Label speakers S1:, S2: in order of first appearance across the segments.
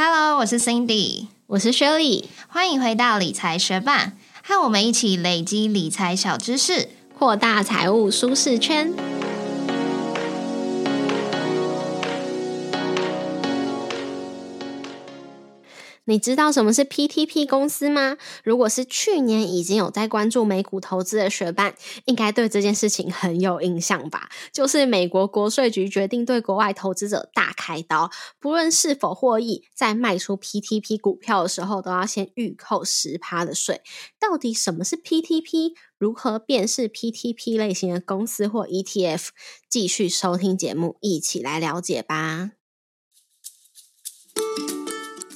S1: Hello，我是 Cindy，
S2: 我是 Shirley，
S1: 欢迎回到理财学霸，和我们一起累积理财小知识，
S2: 扩大财务舒适圈。你知道什么是 PTP 公司吗？如果是去年已经有在关注美股投资的学伴，应该对这件事情很有印象吧？就是美国国税局决定对国外投资者大开刀，不论是否获益，在卖出 PTP 股票的时候，都要先预扣十趴的税。到底什么是 PTP？如何辨识 PTP 类型的公司或 ETF？继续收听节目，一起来了解吧。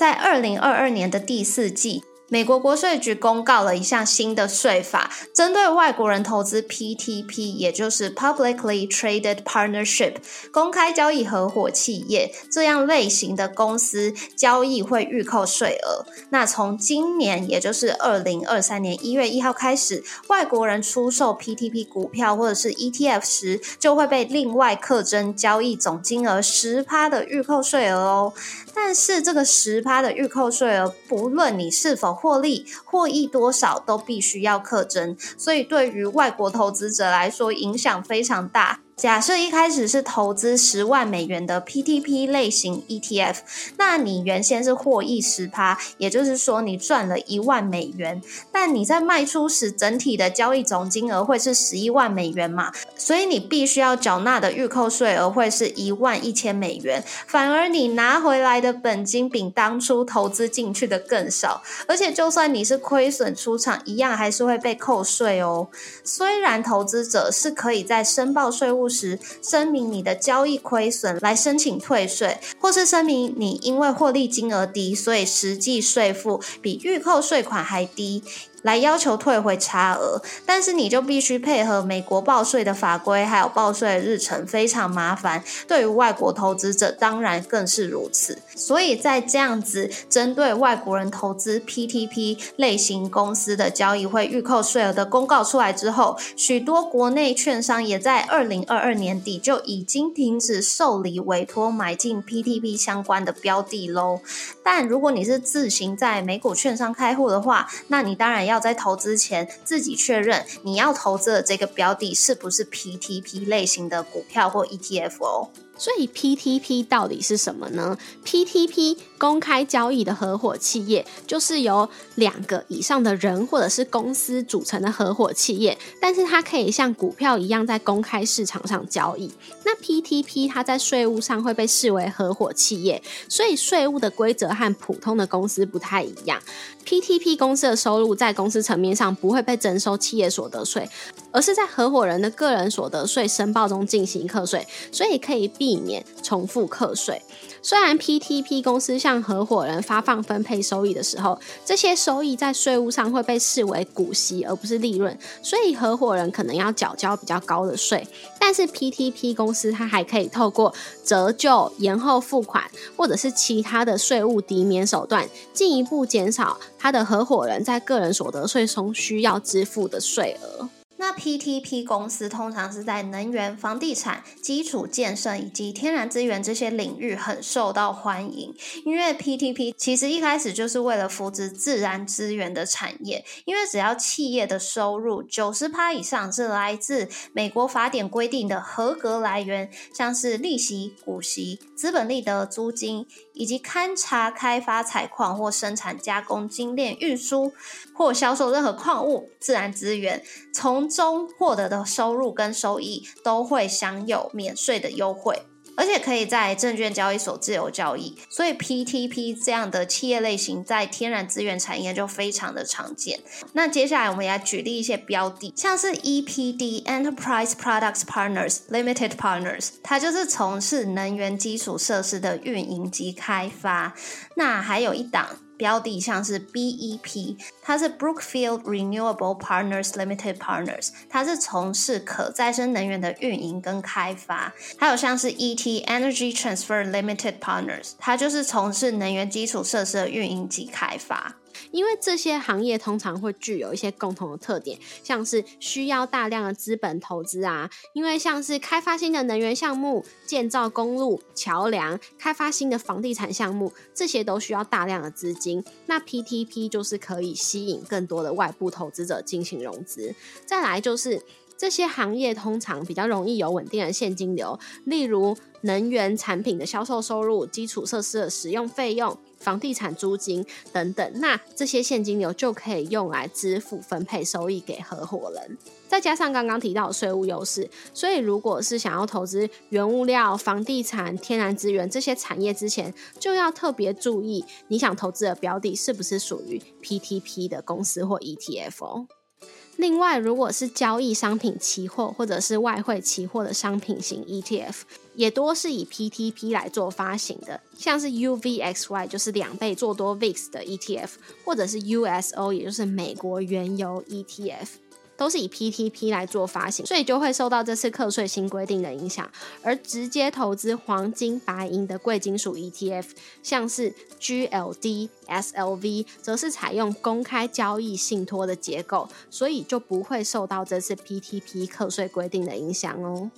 S1: 在二零二二年的第四季。美国国税局公告了一项新的税法，针对外国人投资 PTP，也就是 Publicly Traded Partnership 公开交易合伙企业这样类型的公司，交易会预扣税额。那从今年，也就是二零二三年一月一号开始，外国人出售 PTP 股票或者是 ETF 时，就会被另外课征交易总金额十趴的预扣税额哦。但是这个十趴的预扣税额，不论你是否获利获益多少都必须要课征，所以对于外国投资者来说影响非常大。假设一开始是投资十万美元的 PTP 类型 ETF，那你原先是获益十趴，也就是说你赚了一万美元，但你在卖出时整体的交易总金额会是十一万美元嘛？所以你必须要缴纳的预扣税额会是一万一千美元，反而你拿回来的本金比当初投资进去的更少，而且就算你是亏损出场，一样还是会被扣税哦。虽然投资者是可以在申报税务时声明你的交易亏损来申请退税，或是声明你因为获利金额低，所以实际税负比预扣税款还低。来要求退回差额，但是你就必须配合美国报税的法规，还有报税的日程，非常麻烦。对于外国投资者，当然更是如此。所以在这样子针对外国人投资 PTP 类型公司的交易会预扣税额的公告出来之后，许多国内券商也在二零二二年底就已经停止受理委托买进 PTP 相关的标的喽。但如果你是自行在美股券商开户的话，那你当然要。要在投资前自己确认你要投资的这个标的是不是 PTP 类型的股票或 ETF 哦。
S2: 所以 PTP 到底是什么呢？PTP 公开交易的合伙企业，就是由两个以上的人或者是公司组成的合伙企业，但是它可以像股票一样在公开市场上交易。那 PTP 它在税务上会被视为合伙企业，所以税务的规则和普通的公司不太一样。PTP 公司的收入在公司层面上不会被征收企业所得税，而是在合伙人的个人所得税申报中进行课税，所以可以避免重复课税。虽然 PTP 公司向合伙人发放分配收益的时候，这些收益在税务上会被视为股息而不是利润，所以合伙人可能要缴交比较高的税。但是 PTP 公司它还可以透过折旧、延后付款或者是其他的税务抵免手段，进一步减少他的合伙人在个人所得税中需要支付的税额。
S1: 那 PTP 公司通常是在能源、房地产、基础建设以及天然资源这些领域很受到欢迎，因为 PTP 其实一开始就是为了扶植自然资源的产业，因为只要企业的收入九十趴以上是来自美国法典规定的合格来源，像是利息、股息、资本利得、租金。以及勘察、开发、采矿或生产、加工、精炼、运输或销售任何矿物、自然资源，从中获得的收入跟收益都会享有免税的优惠。而且可以在证券交易所自由交易，所以 PTP 这样的企业类型在天然资源产业就非常的常见。那接下来我们来举例一些标的，像是 EPD Enterprise Products Partners Limited Partners，它就是从事能源基础设施的运营及开发。那还有一档。标的像是 BEP，它是 Brookfield Renewable Partners Limited Partners，它是从事可再生能源的运营跟开发。还有像是 ET Energy Transfer Limited Partners，它就是从事能源基础设施的运营及开发。
S2: 因为这些行业通常会具有一些共同的特点，像是需要大量的资本投资啊，因为像是开发新的能源项目、建造公路、桥梁、开发新的房地产项目，这些都需要大量的资金。那 PTP 就是可以吸引更多的外部投资者进行融资。再来就是这些行业通常比较容易有稳定的现金流，例如能源产品的销售收入、基础设施的使用费用。房地产租金等等，那这些现金流就可以用来支付分配收益给合伙人，再加上刚刚提到的税务优势，所以如果是想要投资原物料、房地产、天然资源这些产业之前，就要特别注意你想投资的标的是不是属于 PTP 的公司或 ETF。另外，如果是交易商品期货或者是外汇期货的商品型 ETF，也多是以 PTP 来做发行的，像是 UVXY 就是两倍做多 VIX 的 ETF，或者是 USO 也就是美国原油 ETF。都是以 PTP 来做发行，所以就会受到这次课税新规定的影响。而直接投资黄金、白银的贵金属 ETF，像是 GLD、SLV，则是采用公开交易信托的结构，所以就不会受到这次 PTP 课税规定的影响哦。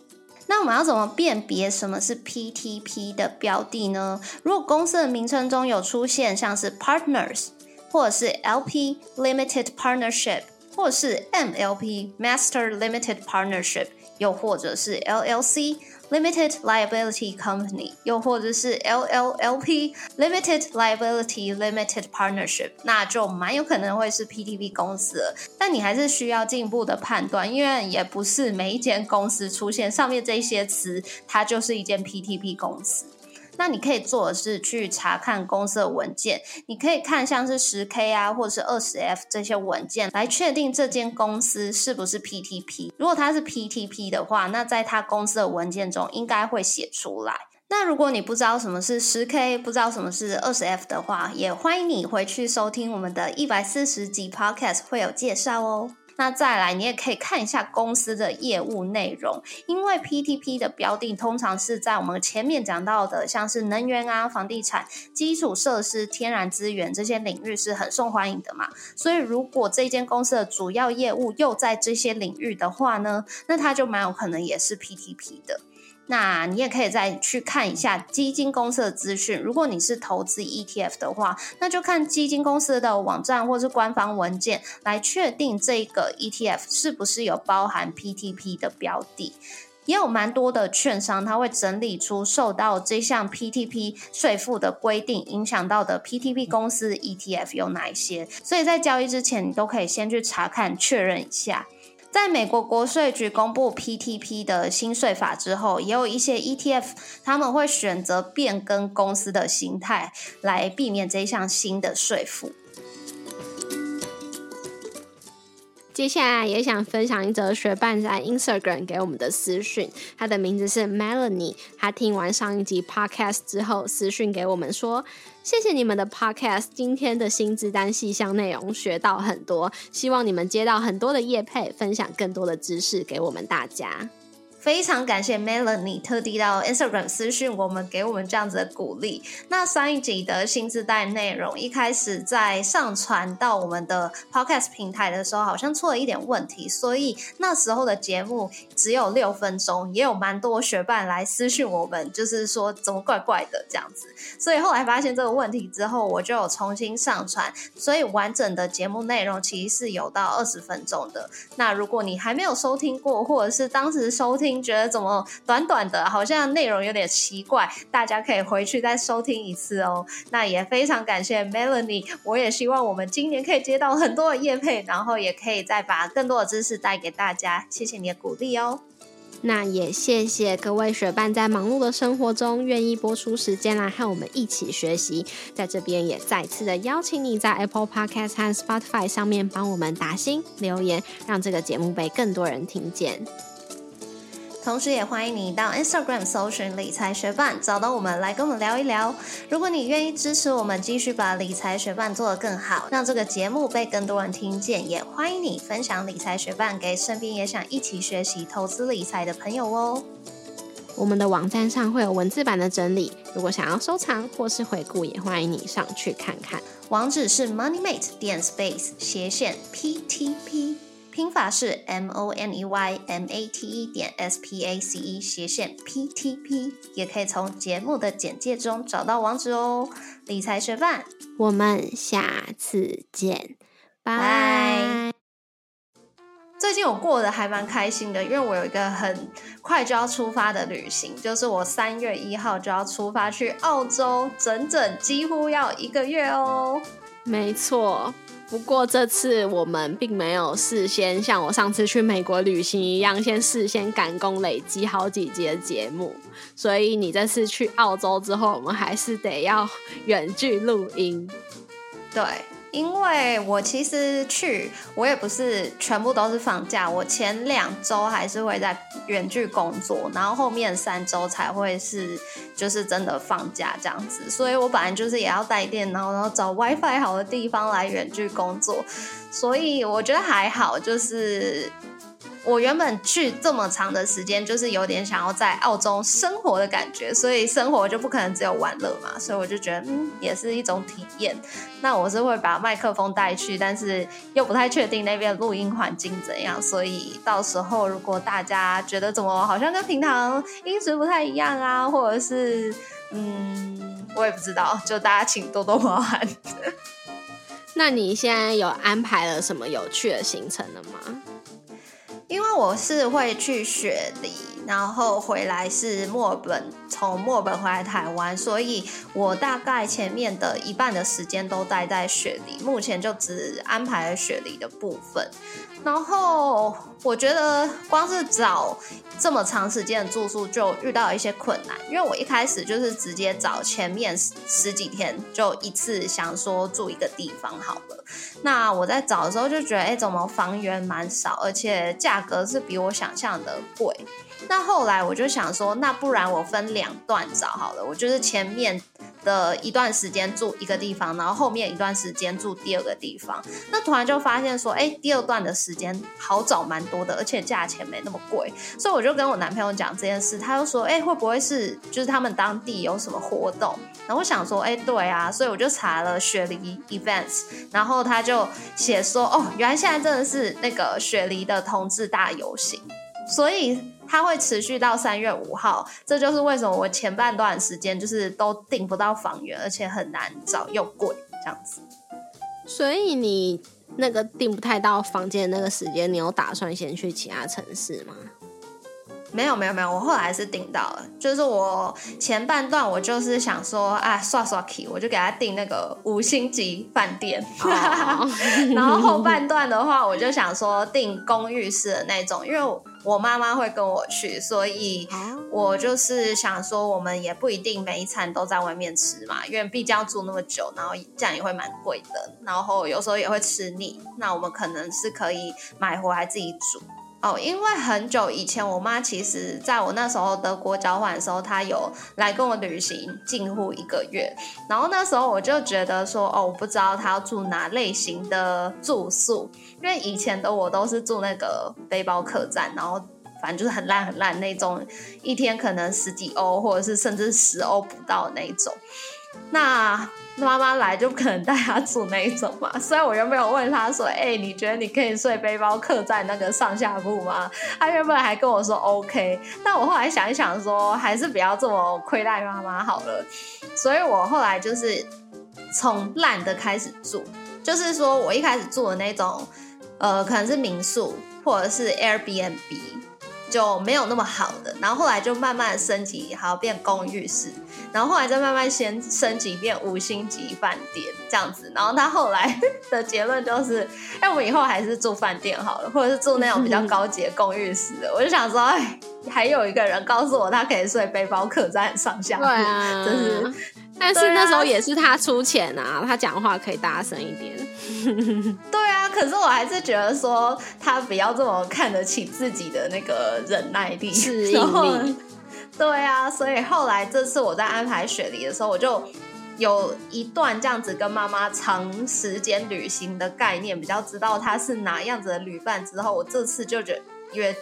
S1: 那我们要怎么辨别什么是 PTP 的标的呢？如果公司的名称中有出现像是 Partners 或者是 LP Limited Partnership。或是 MLP Master Limited Partnership，又或者是 LLC Limited Liability Company，又或者是 LLLP Limited Liability Limited Partnership，那就蛮有可能会是 PTP 公司了。但你还是需要进一步的判断，因为也不是每一间公司出现上面这些词，它就是一间 PTP 公司。那你可以做的是去查看公司的文件，你可以看像是十 K 啊，或者是二十 F 这些文件，来确定这间公司是不是 PTP。如果它是 PTP 的话，那在它公司的文件中应该会写出来。那如果你不知道什么是十 K，不知道什么是二十 F 的话，也欢迎你回去收听我们的一百四十集 Podcast 会有介绍哦。那再来，你也可以看一下公司的业务内容，因为 PTP 的标的通常是在我们前面讲到的，像是能源啊、房地产、基础设施、天然资源这些领域是很受欢迎的嘛。所以，如果这间公司的主要业务又在这些领域的话呢，那它就蛮有可能也是 PTP 的。那你也可以再去看一下基金公司的资讯。如果你是投资 ETF 的话，那就看基金公司的网站或是官方文件来确定这个 ETF 是不是有包含 PTP 的标的。也有蛮多的券商，他会整理出受到这项 PTP 税负的规定影响到的 PTP 公司 ETF 有哪一些。所以在交易之前，你都可以先去查看确认一下。在美国国税局公布 PTP 的新税法之后，也有一些 ETF 他们会选择变更公司的形态，来避免这项新的税负。
S2: 接下来也想分享一则学伴在 Instagram 给我们的私讯，他的名字是 Melanie。他听完上一集 Podcast 之后，私讯给我们说。谢谢你们的 Podcast，今天的薪资单细项内容学到很多，希望你们接到很多的业配，分享更多的知识给我们大家。
S1: 非常感谢 Melanie 特地到 Instagram 私讯我们，给我们这样子的鼓励。那上一集的新自带内容一开始在上传到我们的 Podcast 平台的时候，好像出了一点问题，所以那时候的节目只有六分钟，也有蛮多学伴来私讯我们，就是说怎么怪怪的这样子。所以后来发现这个问题之后，我就有重新上传，所以完整的节目内容其实是有到二十分钟的。那如果你还没有收听过，或者是当时收听，觉得怎么短短的，好像内容有点奇怪，大家可以回去再收听一次哦。那也非常感谢 Melanie，我也希望我们今年可以接到很多的业配，然后也可以再把更多的知识带给大家。谢谢你的鼓励哦。
S2: 那也谢谢各位学伴在忙碌的生活中愿意播出时间来和我们一起学习。在这边也再次的邀请你在 Apple Podcast 和 Spotify 上面帮我们打星留言，让这个节目被更多人听见。
S1: 同时，也欢迎你到 Instagram 搜寻理财学伴，找到我们来跟我们聊一聊。如果你愿意支持我们，继续把理财学伴做得更好，让这个节目被更多人听见，也欢迎你分享理财学伴给身边也想一起学习投资理财的朋友哦。
S2: 我们的网站上会有文字版的整理，如果想要收藏或是回顾，也欢迎你上去看看。
S1: 网址是 moneymate 点 space 斜线 ptp，拼法是 m o n e y m a t e 点 s p a c e 斜线 ptp，也可以从节目的简介中找到网址哦。理财学伴，
S2: 我们下次见，拜。
S1: 最近我过得还蛮开心的，因为我有一个很快就要出发的旅行，就是我三月一号就要出发去澳洲，整整几乎要一个月哦。
S2: 没错，不过这次我们并没有事先像我上次去美国旅行一样，先事先赶工累积好几集的节目，所以你这次去澳洲之后，我们还是得要远距录音。
S1: 对。因为我其实去，我也不是全部都是放假，我前两周还是会在远距工作，然后后面三周才会是就是真的放假这样子，所以我本来就是也要带电脑，然后找 WiFi 好的地方来远距工作，所以我觉得还好，就是。我原本去这么长的时间，就是有点想要在澳洲生活的感觉，所以生活就不可能只有玩乐嘛，所以我就觉得，嗯，也是一种体验。那我是会把麦克风带去，但是又不太确定那边录音环境怎样，所以到时候如果大家觉得怎么好像跟平常音质不太一样啊，或者是，嗯，我也不知道，就大家请多多包涵。
S2: 那你现在有安排了什么有趣的行程了吗？
S1: 因为我是会去雪梨，然后回来是墨尔本，从墨尔本回来台湾，所以我大概前面的一半的时间都待在雪梨，目前就只安排了雪梨的部分。然后我觉得光是找这么长时间的住宿就遇到一些困难，因为我一开始就是直接找前面十几天就一次想说住一个地方好了。那我在找的时候就觉得，哎，怎么房源蛮少，而且价格是比我想象的贵。那后来我就想说，那不然我分两段找好了，我就是前面。的一段时间住一个地方，然后后面一段时间住第二个地方。那突然就发现说，哎，第二段的时间好找蛮多的，而且价钱没那么贵。所以我就跟我男朋友讲这件事，他就说，哎，会不会是就是他们当地有什么活动？然后我想说，哎，对啊，所以我就查了雪梨 events，然后他就写说，哦，原来现在真的是那个雪梨的同志大游行。所以它会持续到三月五号，这就是为什么我前半段时间就是都订不到房源，而且很难找又贵这样子。
S2: 所以你那个订不太到房间的那个时间，你有打算先去其他城市吗？
S1: 没有没有没有，我后来是订到了，就是我前半段我就是想说，啊，刷刷 key，我就给他订那个五星级饭店，然后后半段的话，我就想说订公寓式的那种，因为我妈妈会跟我去，所以我就是想说，我们也不一定每一餐都在外面吃嘛，因为毕竟要住那么久，然后这样也会蛮贵的，然后有时候也会吃腻，那我们可能是可以买回来自己煮。哦，因为很久以前，我妈其实在我那时候德国交换的时候，她有来跟我旅行近乎一个月。然后那时候我就觉得说，哦，我不知道她要住哪类型的住宿，因为以前的我都是住那个背包客栈，然后反正就是很烂很烂那种，一天可能十几欧，或者是甚至十欧不到那种。那妈妈来就不可能带他住那一种嘛，所以我原本有问他说，哎，你觉得你可以睡背包客栈那个上下铺吗？他原本还跟我说 OK，但我后来想一想说，还是不要这么亏待妈妈好了，所以我后来就是从烂的开始住，就是说我一开始住的那种，呃，可能是民宿或者是 Airbnb。就没有那么好的，然后后来就慢慢升级，好变公寓式，然后后来再慢慢先升级变五星级饭店这样子，然后他后来的结论就是，哎，我们以后还是住饭店好了，或者是住那种比较高级的公寓式的。我就想说，哎，还有一个人告诉我他可以睡背包客栈上下。铺，就是，
S2: 但是那时候也是他出钱啊，他讲话可以大声一点。
S1: 对啊，可是我还是觉得说他不要这么看得起自己的那个忍耐力、
S2: 适应力。
S1: 对啊，所以后来这次我在安排雪梨的时候，我就有一段这样子跟妈妈长时间旅行的概念，比较知道他是哪样子的旅伴。之后我这次就觉约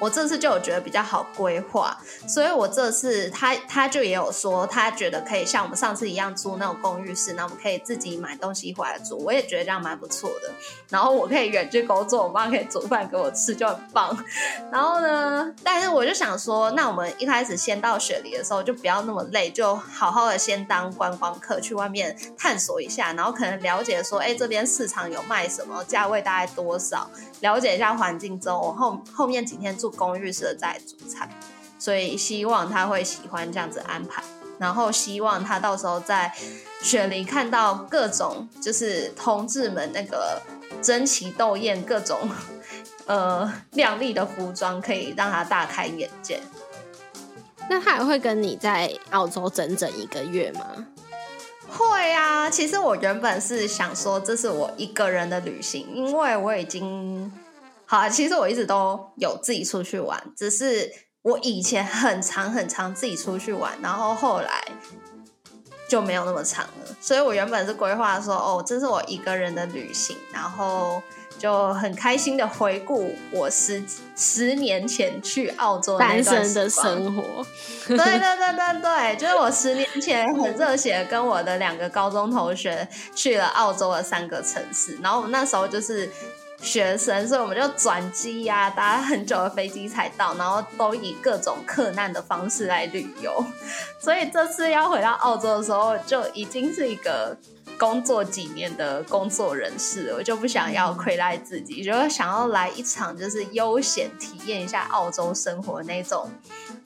S1: 我这次就有觉得比较好规划，所以我这次他他就也有说，他觉得可以像我们上次一样租那种公寓室，那我们可以自己买东西回来煮。我也觉得这样蛮不错的。然后我可以远距工作，我妈可以煮饭给我吃，就很棒。然后呢，但是我就想说，那我们一开始先到雪梨的时候，就不要那么累，就好好的先当观光客去外面探索一下，然后可能了解说，哎，这边市场有卖什么，价位大概多少，了解一下环境之后，我后后面几天住。公寓式的在煮菜，所以希望他会喜欢这样子安排，然后希望他到时候在雪梨看到各种就是同志们那个争奇斗艳、各种呃靓丽的服装，可以让他大开眼界。
S2: 那他还会跟你在澳洲整整一个月吗？
S1: 会啊，其实我原本是想说这是我一个人的旅行，因为我已经。好，其实我一直都有自己出去玩，只是我以前很长很长自己出去玩，然后后来就没有那么长了。所以我原本是规划说，哦，这是我一个人的旅行，然后就很开心的回顾我十十年前去澳洲
S2: 单身的生活。
S1: 对对对对对，就是我十年前很热血，跟我的两个高中同学去了澳洲的三个城市，然后我们那时候就是。学生，所以我们就转机呀，搭很久的飞机才到，然后都以各种客难的方式来旅游。所以这次要回到澳洲的时候，就已经是一个工作几年的工作人士，我就不想要亏待自己，就想要来一场就是悠闲体验一下澳洲生活那种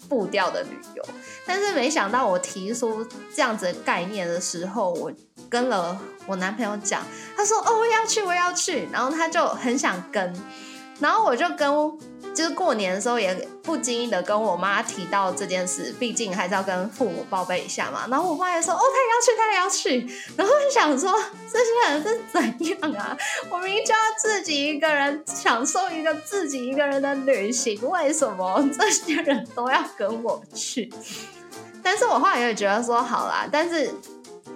S1: 步调的旅游。但是没想到我提出这样子概念的时候，我。跟了我男朋友讲，他说：“哦，我要去，我要去。”然后他就很想跟，然后我就跟，就是过年的时候也不经意的跟我妈提到这件事，毕竟还是要跟父母报备一下嘛。然后我妈也说：“哦，他也要去，他也要去。”然后就想说，这些人是怎样啊？我明明就要自己一个人享受一个自己一个人的旅行，为什么这些人都要跟我去？但是我后来也觉得说，好啦，但是。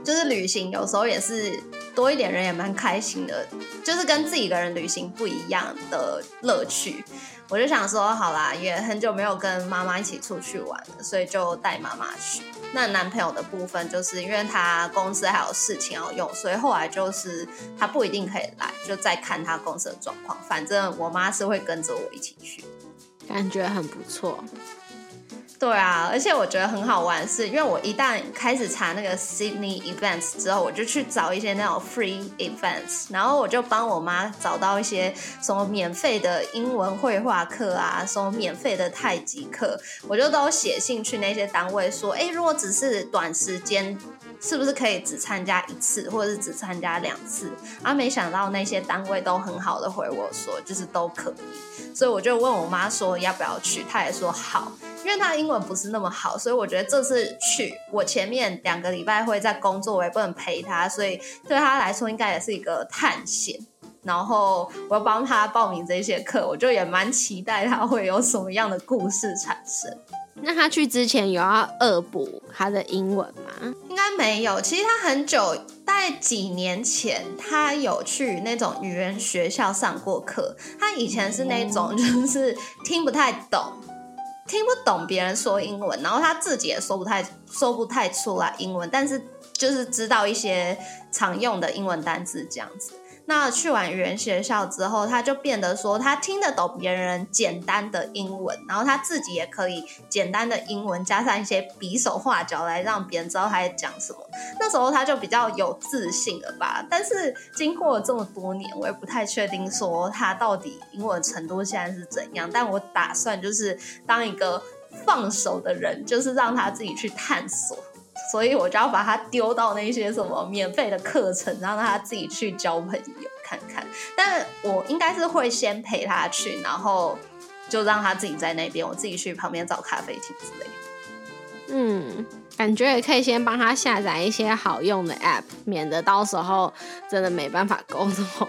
S1: 就是旅行有时候也是多一点人也蛮开心的，就是跟自己一个人旅行不一样的乐趣。我就想说，好啦，也很久没有跟妈妈一起出去玩了，所以就带妈妈去。那男朋友的部分，就是因为他公司还有事情要用，所以后来就是他不一定可以来，就再看他公司的状况。反正我妈是会跟着我一起去，
S2: 感觉很不错。
S1: 对啊，而且我觉得很好玩，是因为我一旦开始查那个 Sydney events 之后，我就去找一些那种 free events，然后我就帮我妈找到一些什么免费的英文绘画课啊，什么免费的太极课，我就都写信去那些单位说，哎，如果只是短时间，是不是可以只参加一次，或者是只参加两次？啊，没想到那些单位都很好的回我说，就是都可以，所以我就问我妈说要不要去，她也说好。因为他英文不是那么好，所以我觉得这次去，我前面两个礼拜会在工作，我也不能陪他，所以对他来说应该也是一个探险。然后我要帮他报名这些课，我就也蛮期待他会有什么样的故事产生。
S2: 那他去之前有要恶补他的英文吗？
S1: 应该没有。其实他很久，大概几年前，他有去那种语言学校上过课。他以前是那种就是听不太懂。听不懂别人说英文，然后他自己也说不太说不太出来英文，但是就是知道一些常用的英文单词这样子。那去完语言学校之后，他就变得说他听得懂别人简单的英文，然后他自己也可以简单的英文加上一些比手画脚来让别人知道他在讲什么。那时候他就比较有自信了吧。但是经过了这么多年，我也不太确定说他到底英文程度现在是怎样。但我打算就是当一个放手的人，就是让他自己去探索。所以我就要把他丢到那些什么免费的课程，让他自己去交朋友看看。但我应该是会先陪他去，然后就让他自己在那边，我自己去旁边找咖啡厅之类。
S2: 嗯，感觉也可以先帮他下载一些好用的 App，免得到时候真的没办法沟通。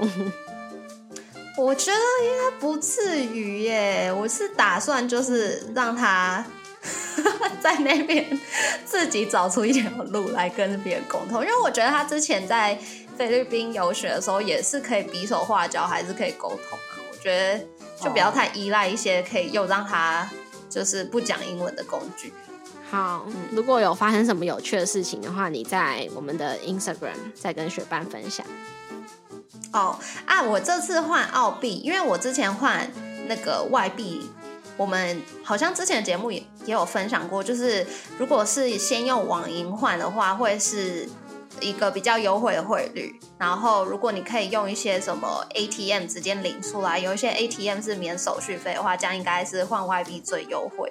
S1: 我觉得应该不至于耶，我是打算就是让他。在那边自己找出一条路来跟别人沟通，因为我觉得他之前在菲律宾游学的时候也是可以比手画脚，还是可以沟通啊。我觉得就不要太依赖一些可以又让他就是不讲英文的工具。
S2: 好，如果有发生什么有趣的事情的话，你在我们的 Instagram 再跟学伴分享。
S1: 哦啊，我这次换澳币，因为我之前换那个外币，我们好像之前的节目也也有分享过，就是如果是先用网银换的话，会是一个比较优惠的汇率。然后如果你可以用一些什么 ATM 直接领出来，有一些 ATM 是免手续费的话，这样应该是换外币最优惠。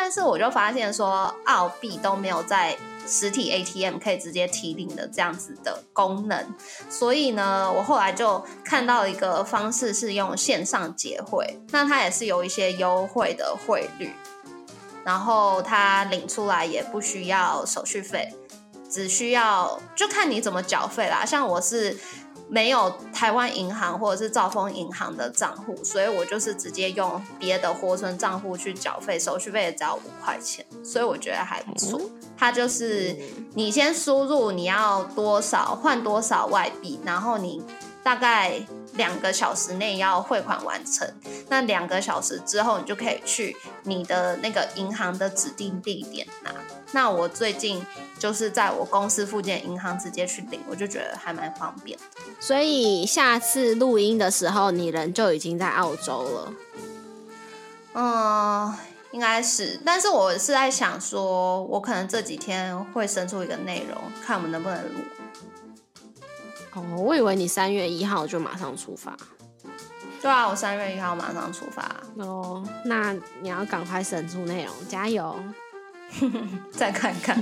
S1: 但是我就发现说，澳币都没有在实体 ATM 可以直接提领的这样子的功能，所以呢，我后来就看到一个方式是用线上结汇，那它也是有一些优惠的汇率，然后它领出来也不需要手续费，只需要就看你怎么缴费啦。像我是。没有台湾银行或者是兆丰银行的账户，所以我就是直接用别的活存账户去缴费，手续费也只要五块钱，所以我觉得还不错。它就是你先输入你要多少换多少外币，然后你大概两个小时内要汇款完成，那两个小时之后你就可以去你的那个银行的指定地点拿。那我最近就是在我公司附近银行直接去领，我就觉得还蛮方便。
S2: 所以下次录音的时候，你人就已经在澳洲了。
S1: 嗯，应该是。但是我是在想说，我可能这几天会生出一个内容，看我们能不能录。
S2: 哦，我以为你三月一号就马上出发。
S1: 对啊，我三月一号马上出发。
S2: 哦，那你要赶快审出内容，加油！
S1: 再看看。